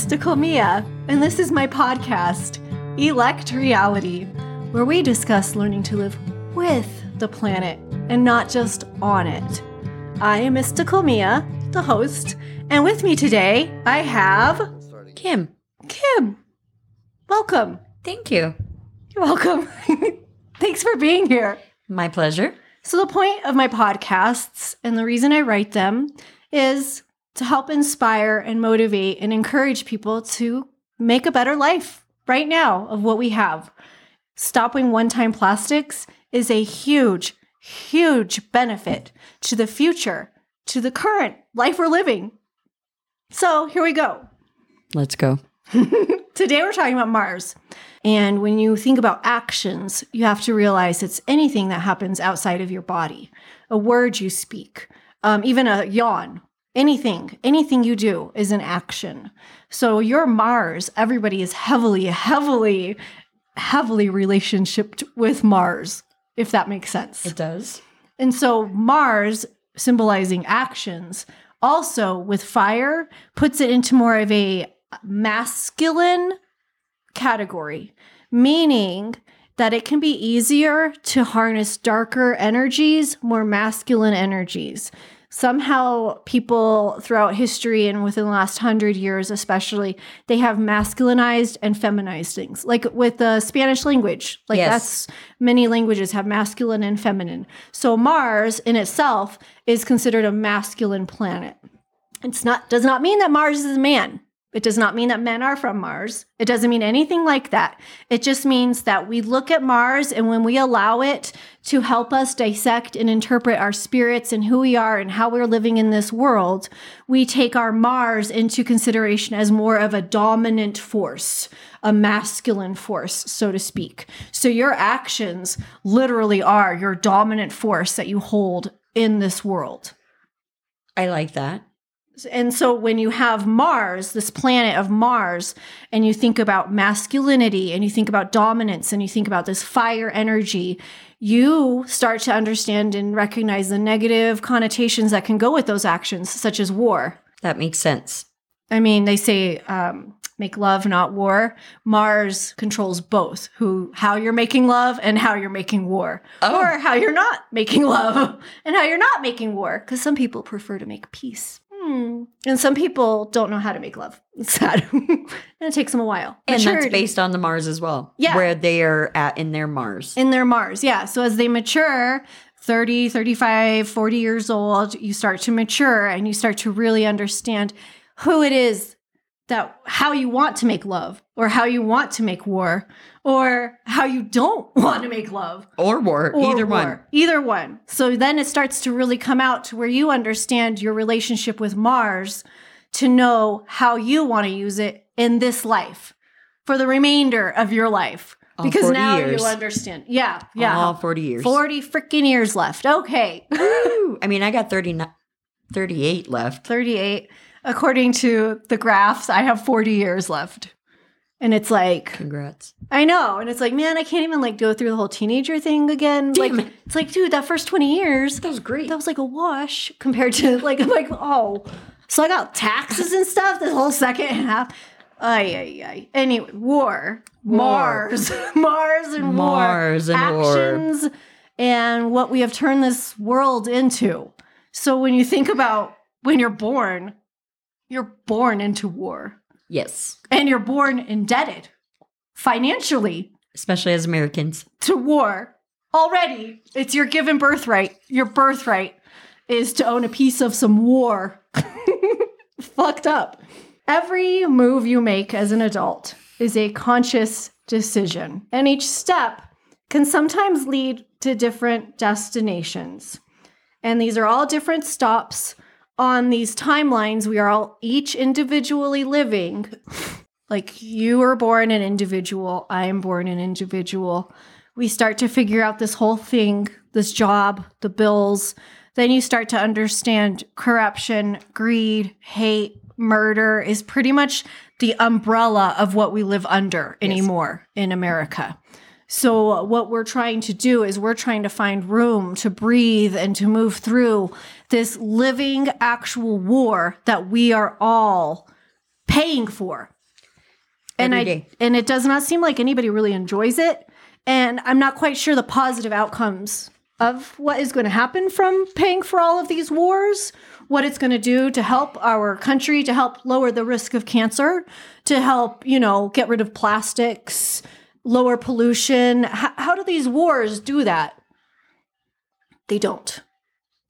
Mystical Mia, and this is my podcast, Elect Reality, where we discuss learning to live with the planet and not just on it. I am Mystical Mia, the host, and with me today I have Kim, Kim. Welcome. thank you. You're welcome. Thanks for being here. My pleasure. So, the point of my podcasts and the reason I write them is to help inspire and motivate and encourage people to make a better life right now of what we have. Stopping one time plastics is a huge, huge benefit to the future, to the current life we're living. So, here we go. Let's go. Today we're talking about Mars. And when you think about actions, you have to realize it's anything that happens outside of your body. A word you speak, um, even a yawn, anything, anything you do is an action. So your Mars, everybody is heavily, heavily, heavily relationshiped with Mars, if that makes sense. It does. And so Mars, symbolizing actions, also with fire, puts it into more of a masculine category, meaning that it can be easier to harness darker energies, more masculine energies. Somehow, people throughout history and within the last hundred years, especially, they have masculinized and feminized things. Like with the Spanish language, like Yes. that's many languages have masculine and feminine. So Mars in itself is considered a masculine planet. It's not does not mean that Mars is a man. It does not mean that men are from Mars. It doesn't mean anything like that. It just means that we look at Mars and when we allow it to help us dissect and interpret our spirits and who we are and how we're living in this world, we take our Mars into consideration as more of a dominant force, a masculine force, so to speak. So your actions literally are your dominant force that you hold in this world. I like that. And so when you have Mars, this planet of Mars, and you think about masculinity and you think about dominance and you think about this fire energy, you start to understand and recognize the negative connotations that can go with those actions, such as war. That makes sense. I mean, they say um, make love, not war. Mars controls both who, how you're making love and how you're making war, Oh. or how you're not making love and how you're not making war. Because some people prefer to make peace, hmm. and some people don't know how to make love. It's sad, and it takes them a while. And that's based on the Mars as well. Yeah. Where they are at in their Mars. in their Mars. Yeah. So as they mature, 30, 35, 40 years old, you start to mature and you start to really understand who it is that how you want to make love or how you want to make war or how you don't want to make love or war. or either one. Either one. So then it starts to really come out to where you understand your relationship with Mars to know how you want to use it in this life for the remainder of your life. All because 40 now years. you understand. Yeah. Yeah. All 40 years. 40 freaking years left. Okay. I mean, I got 30, 38 left. 38. According to the graphs, I have 40 years left. And it's like, Congrats. I know. And it's like, man, I can't even like go through the whole teenager thing again. Damn like, it. it's like, dude, that first 20 years, That was great. that was like a wash compared to like, I'm like, oh. So I got taxes and stuff this whole second half. Ay, ay, ay. Anyway, war. War. Mars. Mars and Mars war. and war. Actions and what we have turned this world into. So when you think about when you're born, you're born into war. yes. And you're born indebted financially Especially as Americans. to war already. It's your given birthright. Your birthright is to own a piece of some war. Fucked up. Every move you make as an adult is a conscious decision, and each step can sometimes lead to different destinations. And these are all different stops on these timelines we are all each individually living. Like you were born an individual, I am born an individual. We start to figure out this whole thing, this job, the bills. Then you start to understand corruption, greed, hate, murder is pretty much the umbrella of what we live under anymore in America. So, what we're trying to do is we're trying to find room to breathe and to move through this living actual war that we are all paying for. And I and it does not seem like anybody really enjoys it. And I'm not quite sure the positive outcomes of what is going to happen from paying for all of these wars, what it's going to do to help our country, to help lower the risk of cancer, to help, you know, get rid of plastics, lower pollution. H- how do these wars do that? They don't.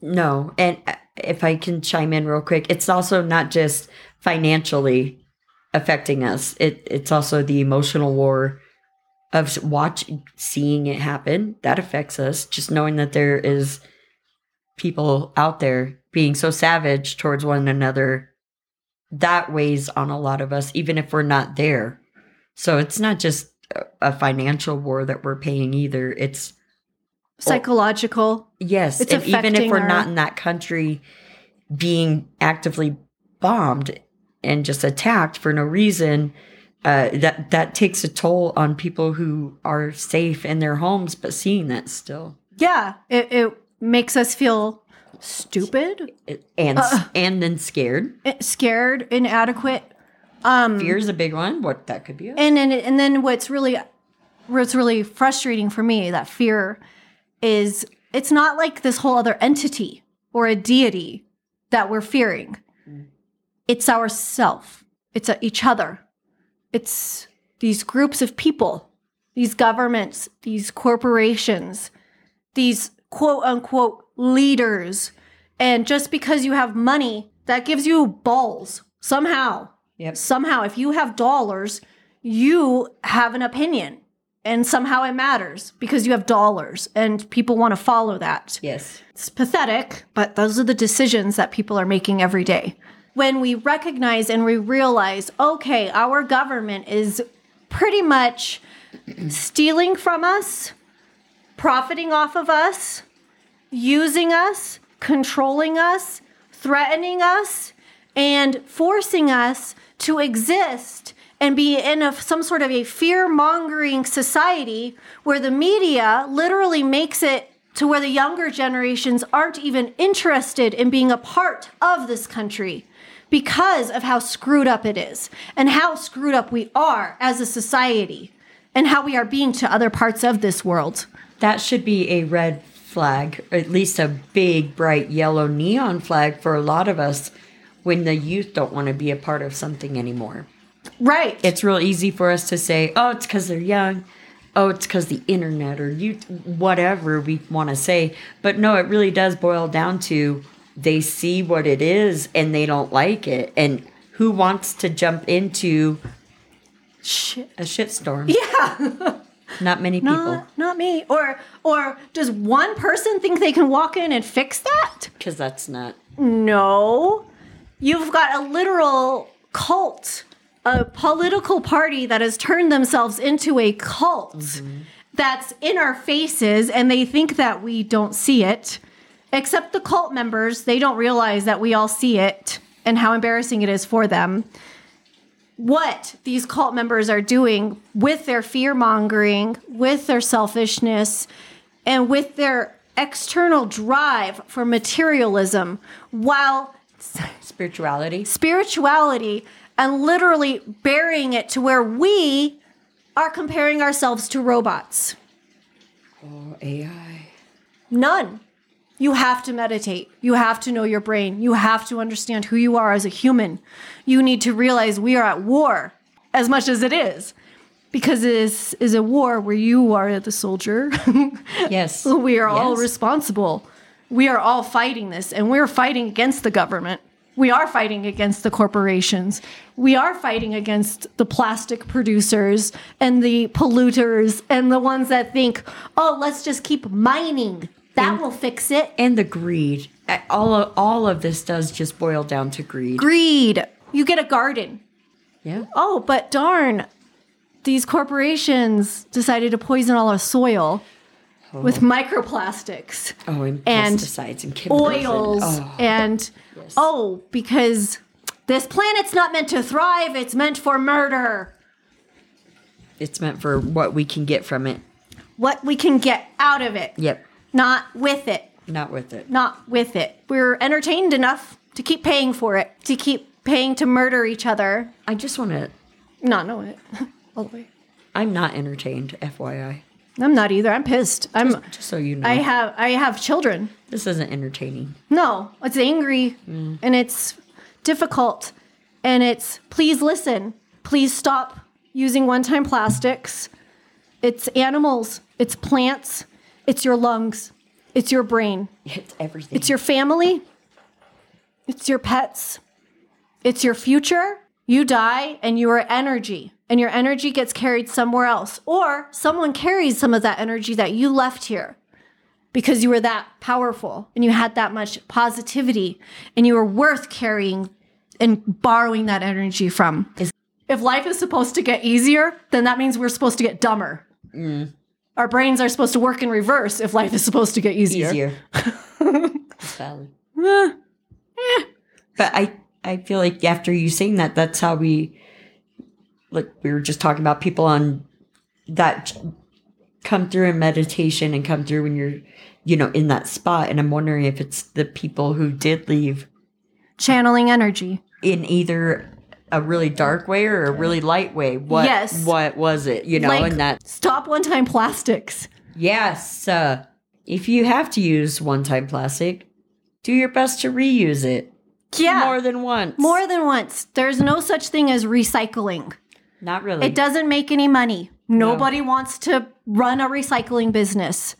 No, and uh, if I can chime in real quick, it's also not just financially affecting us. It it's also the emotional war of watch seeing it happen that affects us. Just knowing that there is people out there being so savage towards one another that weighs on a lot of us, even if we're not there. So it's not just a- financial war that we're paying either. It's Psychological. Yes, It's and even if we're our- not in that country being actively bombed and just attacked for no reason, uh, that that takes a toll on people who are safe in their homes, but seeing that still, Yeah, it, it makes us feel stupid, and Uh. and then scared. eh, scared, inadequate. Um, Fear is a big one. What that could be. and then and then what's really what's really frustrating for me that fear is it's not like this whole other entity or a deity that we're fearing. It's ourself. It's a, each other. It's these groups of people, these governments, these corporations, these quote unquote leaders. And just because you have money, that gives you balls somehow. Yep. Somehow, if you have dollars, you have an opinion. And somehow it matters because you have dollars and people want to follow that. Yes. It's pathetic, but those are the decisions that people are making every day. When we recognize and we realize, okay, our government is pretty much stealing from us, profiting off of us, using us, controlling us, threatening us, and forcing us to exist and be in a, some sort of a fear mongering society where the media literally makes it to where the younger generations aren't even interested in being a part of this country because of how screwed up it is and how screwed up we are as a society and how we are being to other parts of this world. That should be a red flag, or at least a big, bright yellow neon flag for a lot of us when the youth don't want to be a part of something anymore. Right. It's real easy for us to say, oh, it's because they're young. Oh, it's because the internet or you, whatever we want to say. But no, it really does boil down to they see what it is and they don't like it. And who wants to jump into Shit. a shitstorm? Yeah. Not many people. Not, not me. Or or does one person think they can walk in and fix that? Because that's not. No. You've got a literal cult, a political party that has turned themselves into a cult mm-hmm. that's in our faces, and they think that we don't see it. Except the cult members, they don't realize that we all see it and how embarrassing it is for them. What these cult members are doing with their fear mongering, with their selfishness, and with their external drive for materialism, while Spirituality. spirituality and literally burying it to where we are comparing ourselves to robots. Oh, AI. None. You have to meditate. You have to know your brain. You have to understand who you are as a human. You need to realize we are at war as much as it is. Because it is, is a war where you are the soldier. Yes. we are all responsible. We are all fighting this, and we're fighting against the government. We are fighting against the corporations. We are fighting against the plastic producers and the polluters and the ones that think, oh, let's just keep mining. That will fix it. And the greed. All of, all of this does just boil down to greed. Greed. You get a garden. Yeah. Oh, but darn, these corporations decided to poison all our soil with oh. microplastics. Oh, and, And pesticides and chemicals. and- oils oh. and oh because this planet's not meant to thrive it's meant for murder it's meant for what we can get from it. what we can get out of it Yep. not with it Not with it. not with it we're entertained enough to keep paying for it to keep paying to murder each other. I just want to. Not know it. All the way. I'm not entertained, FYI. I'm not either. I'm pissed. I'm. Just so you know, I have. I have children. this isn't entertaining. No, it's angry mm. and it's difficult. And it's please listen. Please stop using one time plastics. It's animals, it's plants, it's your lungs, it's your brain, It's everything. it's your family, it's your pets, it's your future. You die and you are energy, and your energy gets carried somewhere else, or someone carries some of that energy that you left here because you were that powerful and you had that much positivity and you were worth carrying and borrowing that energy from. If life is supposed to get easier, then that means we're supposed to get dumber. Mm. Our brains are supposed to work in reverse if life is supposed to get easier. easier. Valid. Eh. But I, I feel like after you saying that, that's how we, like we were just talking about people on that come through in meditation and come through when you're, you know, in that spot. And I'm wondering if it's the people who did leave Channeling energy. in either a really dark way or a really light way. What, Yes. what was it? You know, like, and that stop one time plastics. Yes. Uh, if you have to use one time plastic, do your best to reuse it Yeah. more than once. More than once. There's no such thing as recycling. Not really. It doesn't make any money. Nobody wants to run a recycling business.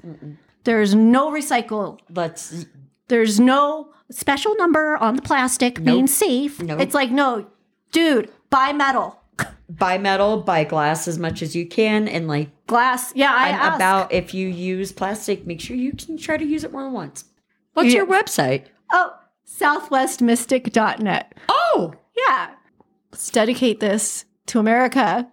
There's no recycle. Let's. There's no special number on the plastic being safe. Nope. It's like, no, dude, buy metal. Buy metal, buy glass as much as you can, and like Glass. Yeah, I ask. about if you use plastic, make sure you can try to use it more than once. What's Yeah. your website? Oh, southwestmystic.net. Oh, Yeah. Let's dedicate this to America.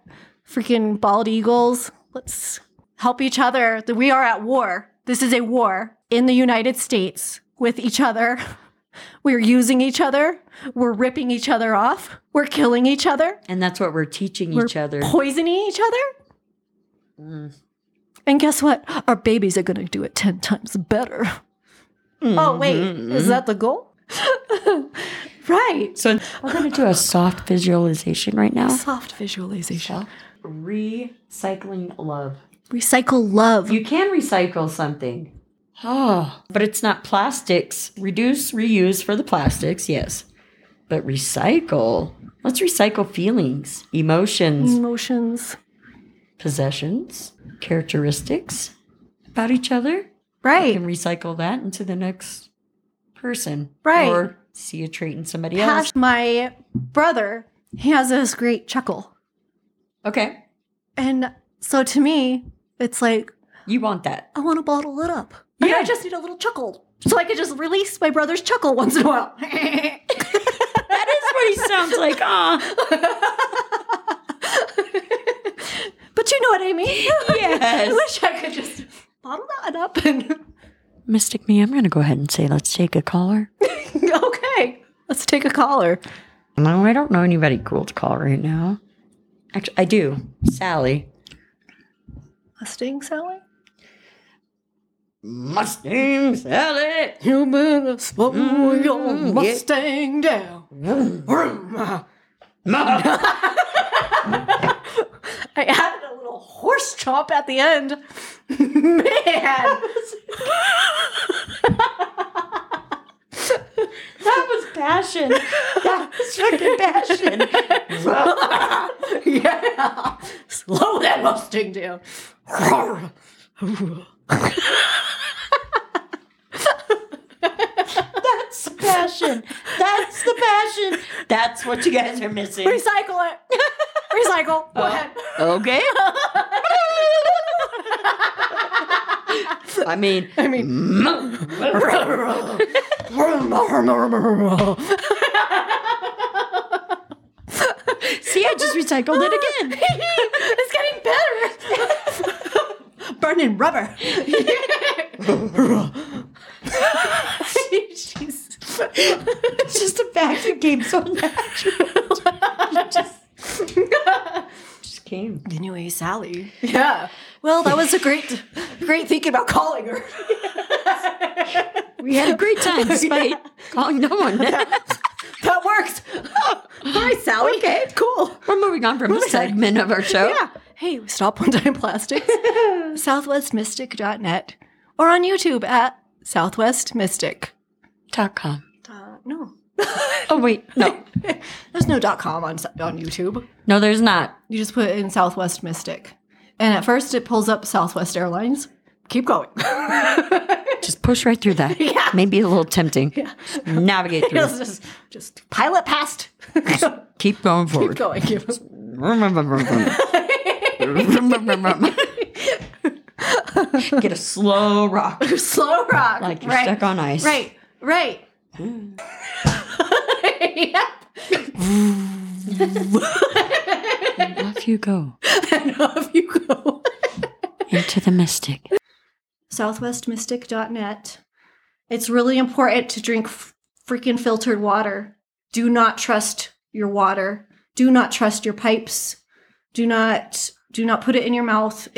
Freaking bald eagles. Let's help each other. We are at war. This is a war in the United States with each other. We're using each other. We're ripping each other off. We're killing each other. and that's what we're teaching We're each other. poisoning each other. Mm. And guess what? Our babies are going to do it 10 times better. Mm-hmm. Oh, wait. Is that the goal? right. So we're gonna do a soft visualization right now. Soft visualization. Recycling love. Recycle love. You can recycle something. Oh, but it's not plastics. Reduce, reuse for the plastics, yes. But recycle. Let's recycle feelings, emotions, Emotions. possessions, characteristics about each other. Right. can recycle that into the next person. Right. Or see a trait in somebody else. Past my brother, he has this great chuckle. Okay. And so to me, it's like, You want that. I want to bottle it up. Yeah. I just need a little chuckle. So I could just release my brother's chuckle once in a while. That is what he sounds like. Ah. but you know what I mean? Yes. I wish I could just bottle that up and Mystic me, I'm going to go ahead and say, let's take a caller. okay. Let's take a caller. No, I don't know anybody cool to call right now. Actually, I do. Sally. Mustang Sally? Mustang Sally. You better slow your Mm, yeah. Mustang down. I added a little horse chomp at the end. Man. That was passion. That was fucking passion. yeah. Slow that Mustang down. That's passion. That's the passion. That's what you guys are missing. Recycle it. Recycle. Go oh. ahead. Okay. I mean, I mean, see, I just recycled it again. it's getting better. Burning rubber. Jeez. It's just a fact it came so natural. just, just came. Anyway, Sally. Yeah. Well, that was a great, great thinking about calling her. We had a great time despite calling no one. that works. Hi, Sally. Okay. cool. We're moving on from a segment of our show. Yeah. Hey, stop one time plastics. Southwestmystic.net or on YouTube at Southwestmystic. Dot com. Uh, no. Oh wait, no, There's no dot com on, on YouTube. no, there's not. You just put in Southwest Mystic. And at first it pulls up Southwest Airlines. Keep going. Just push right through that. Yeah. Maybe a little tempting. Yeah. Navigate through. just, just, just pilot past. Keep going forward. Keep going. Keep- Get a slow rock, Slow rock. like you're right. stuck on ice. Right, right. yep. Off you go And off you go. into the mystic. Southwestmystic.net. It's really important to drink freaking filtered water. Do not trust your water. Do not trust your pipes. Do not do not put it in your mouth.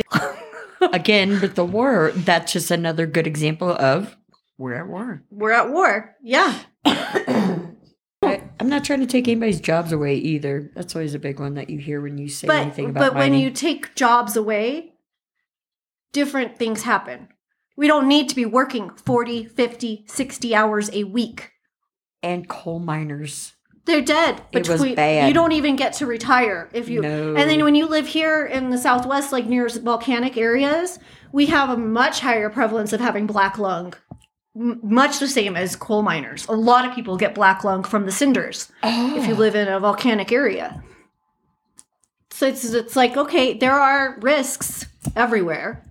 Again, with the war, that's just another good example of we're at war. We're at war. Yeah. I, I'm not trying to take anybody's jobs away either. That's always a big one that you hear when you say But anything about but when you take jobs away, different things happen. We don't need to be working 40, 50, 60 hours a week. and coal miners. They're dead. It was bad. You don't even get to retire if you. No. And then when you live here in the Southwest, like near volcanic areas, we have a much higher prevalence of having black lung. M- much the same as coal miners. A lot of people get black lung from the cinders if you oh. live in a volcanic area. So it's it's like okay, there are risks everywhere,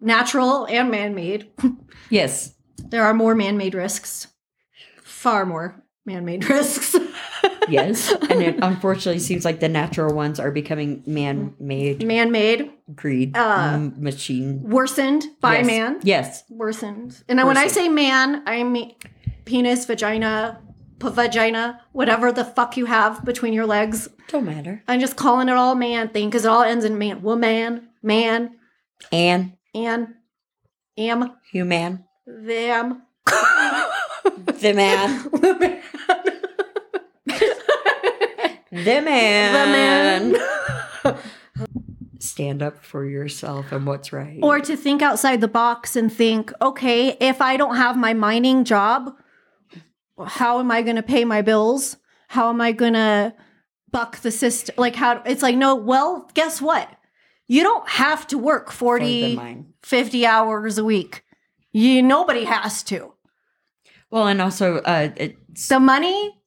natural and man-made. Yes. There are more man-made risks, far more man-made risks. Yes. and it unfortunately seems like the natural ones are becoming man made man-made, greed Uh, machine. worsened by Yes. man, Yes. worsened. And when I say man, I mean penis, vagina, vagina, whatever the fuck you have between your legs. Don't matter. I'm just calling it all man thing because it all ends in man, woman, man, And and am, human. them. The man. the man. The man. The man. Stand up for yourself and what's right. or to think outside the box and think, okay, if I don't have my mining job, how am I going to pay my bills? How am I going to buck the system? Like, how it's like, no, well, guess what? You don't have to work For 40, 50 hours a week. You, nobody has to. Well, and also, uh, it's The money,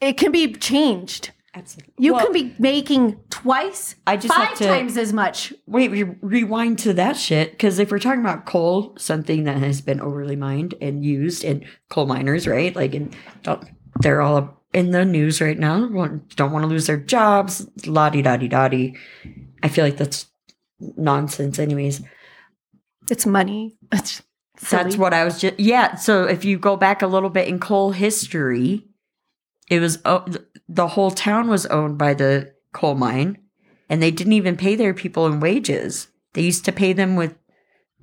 it can be changed. absolutely. You Well, can be making twice, I just five have to- times as much. Wait, re- rewind to that shit. Because if we're talking about coal, something that has been overly mined and used, and coal miners, right? Like, and don't, they're all in the news right now. Don't want to lose their jobs. La di da di da di. I feel like that's nonsense, anyways. It's money. It's That's what I was just. Yeah. So if you go back a little bit in coal history, it was oh, o- the whole town was owned by the coal mine, and they didn't even pay their people in wages. They used to pay them with,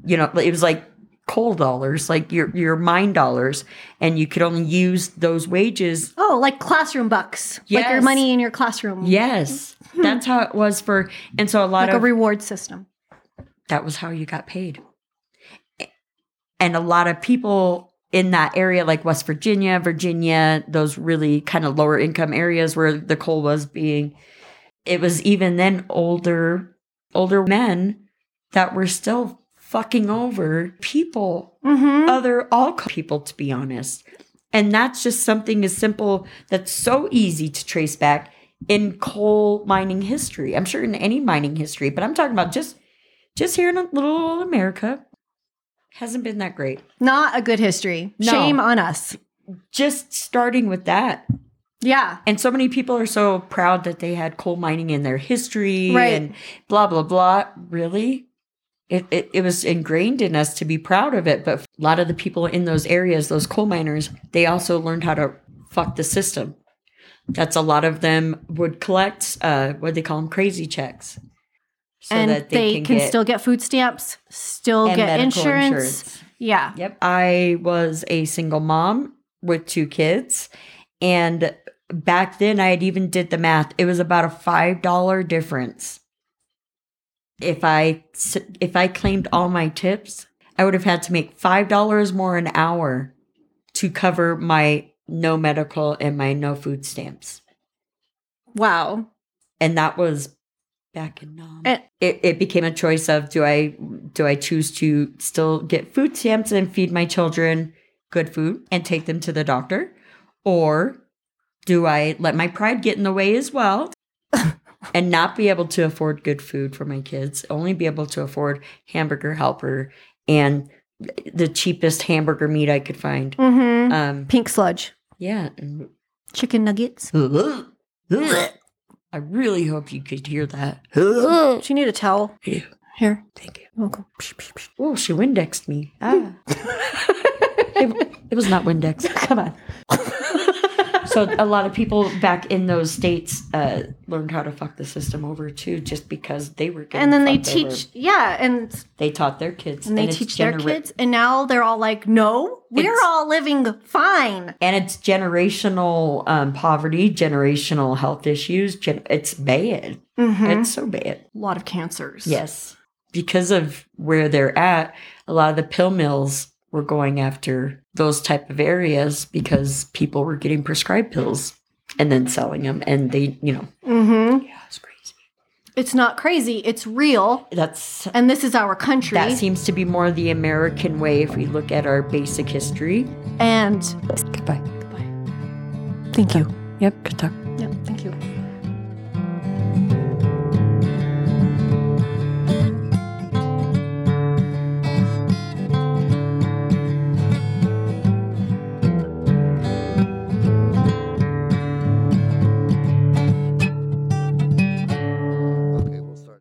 you know, it was like coal dollars, like your your mine dollars, and you could only use those wages. Oh, like classroom bucks. Like your money in your classroom. Yes, hmm. that's how it was for. And so a lot of Like a reward system. that was how you got paid. And a lot of people in that area, like West Virginia, Virginia, those really kind of lower income areas where the coal was being, it was even then older, older men that were still fucking over people, Mm-hmm. other all people, to be honest. And that's just something as simple that's so easy to trace back in coal mining history. I'm sure in any mining history, but I'm talking about just just here in little old America. Hasn't been that great. Not a good history. No. Shame on us. Just starting with that. Yeah. And so many people are so proud that they had coal mining in their history Right. and blah, blah, blah. Really? It, it, it was ingrained in us to be proud of it. But a lot of the people in those areas, those coal miners, they also learned how to fuck the system. That's a lot of them would collect, uh, what they call them, crazy checks. So and they, can, get- still get food stamps, still get medical insurance. Yeah. Yep. I was a single mom with two kids. And back then I had even did the math. It was about a five dollar difference. If I if I claimed all my tips, I would have had to make five dollars more an hour to cover my no medical and my no food stamps, Wow. and that was back in um, And- it, it became a choice of do I do I choose to still get food stamps and feed my children good food and take them to the doctor, or do I let my pride get in the way as well and not be able to afford good food for my kids, only be able to afford hamburger helper and the cheapest hamburger meat I could find. Mm-hmm. Um, Pink sludge. yeah. Chicken nuggets. I really hope you could hear that. Do you need a towel? Yeah, Here. Thank you. Welcome. Oh, she Windexed me. Ah. it, it was not Windex. Come on. So a lot of people back in those states uh, learned how to fuck the system over too, just because they were. Getting And then they fucked over. teach, yeah, and They taught their kids, and they it's teach their kids, and now they're all like, "No, we're It's- all living fine." and it's generational um, poverty, generational health issues. Gen- it's bad. Mm-hmm. It's so bad. A lot of cancers. Yes. Because of where they're at, a lot of the pill mills were going after those type of areas because people were getting prescribed pills and then selling them and they, you know, Mm-hmm. yeah, it's crazy. It's not crazy. It's real, That's and this is our country. that seems to be more the American way if we look at our basic history. and goodbye. Goodbye. thank you. Yep, good talk. Yeah, thank you.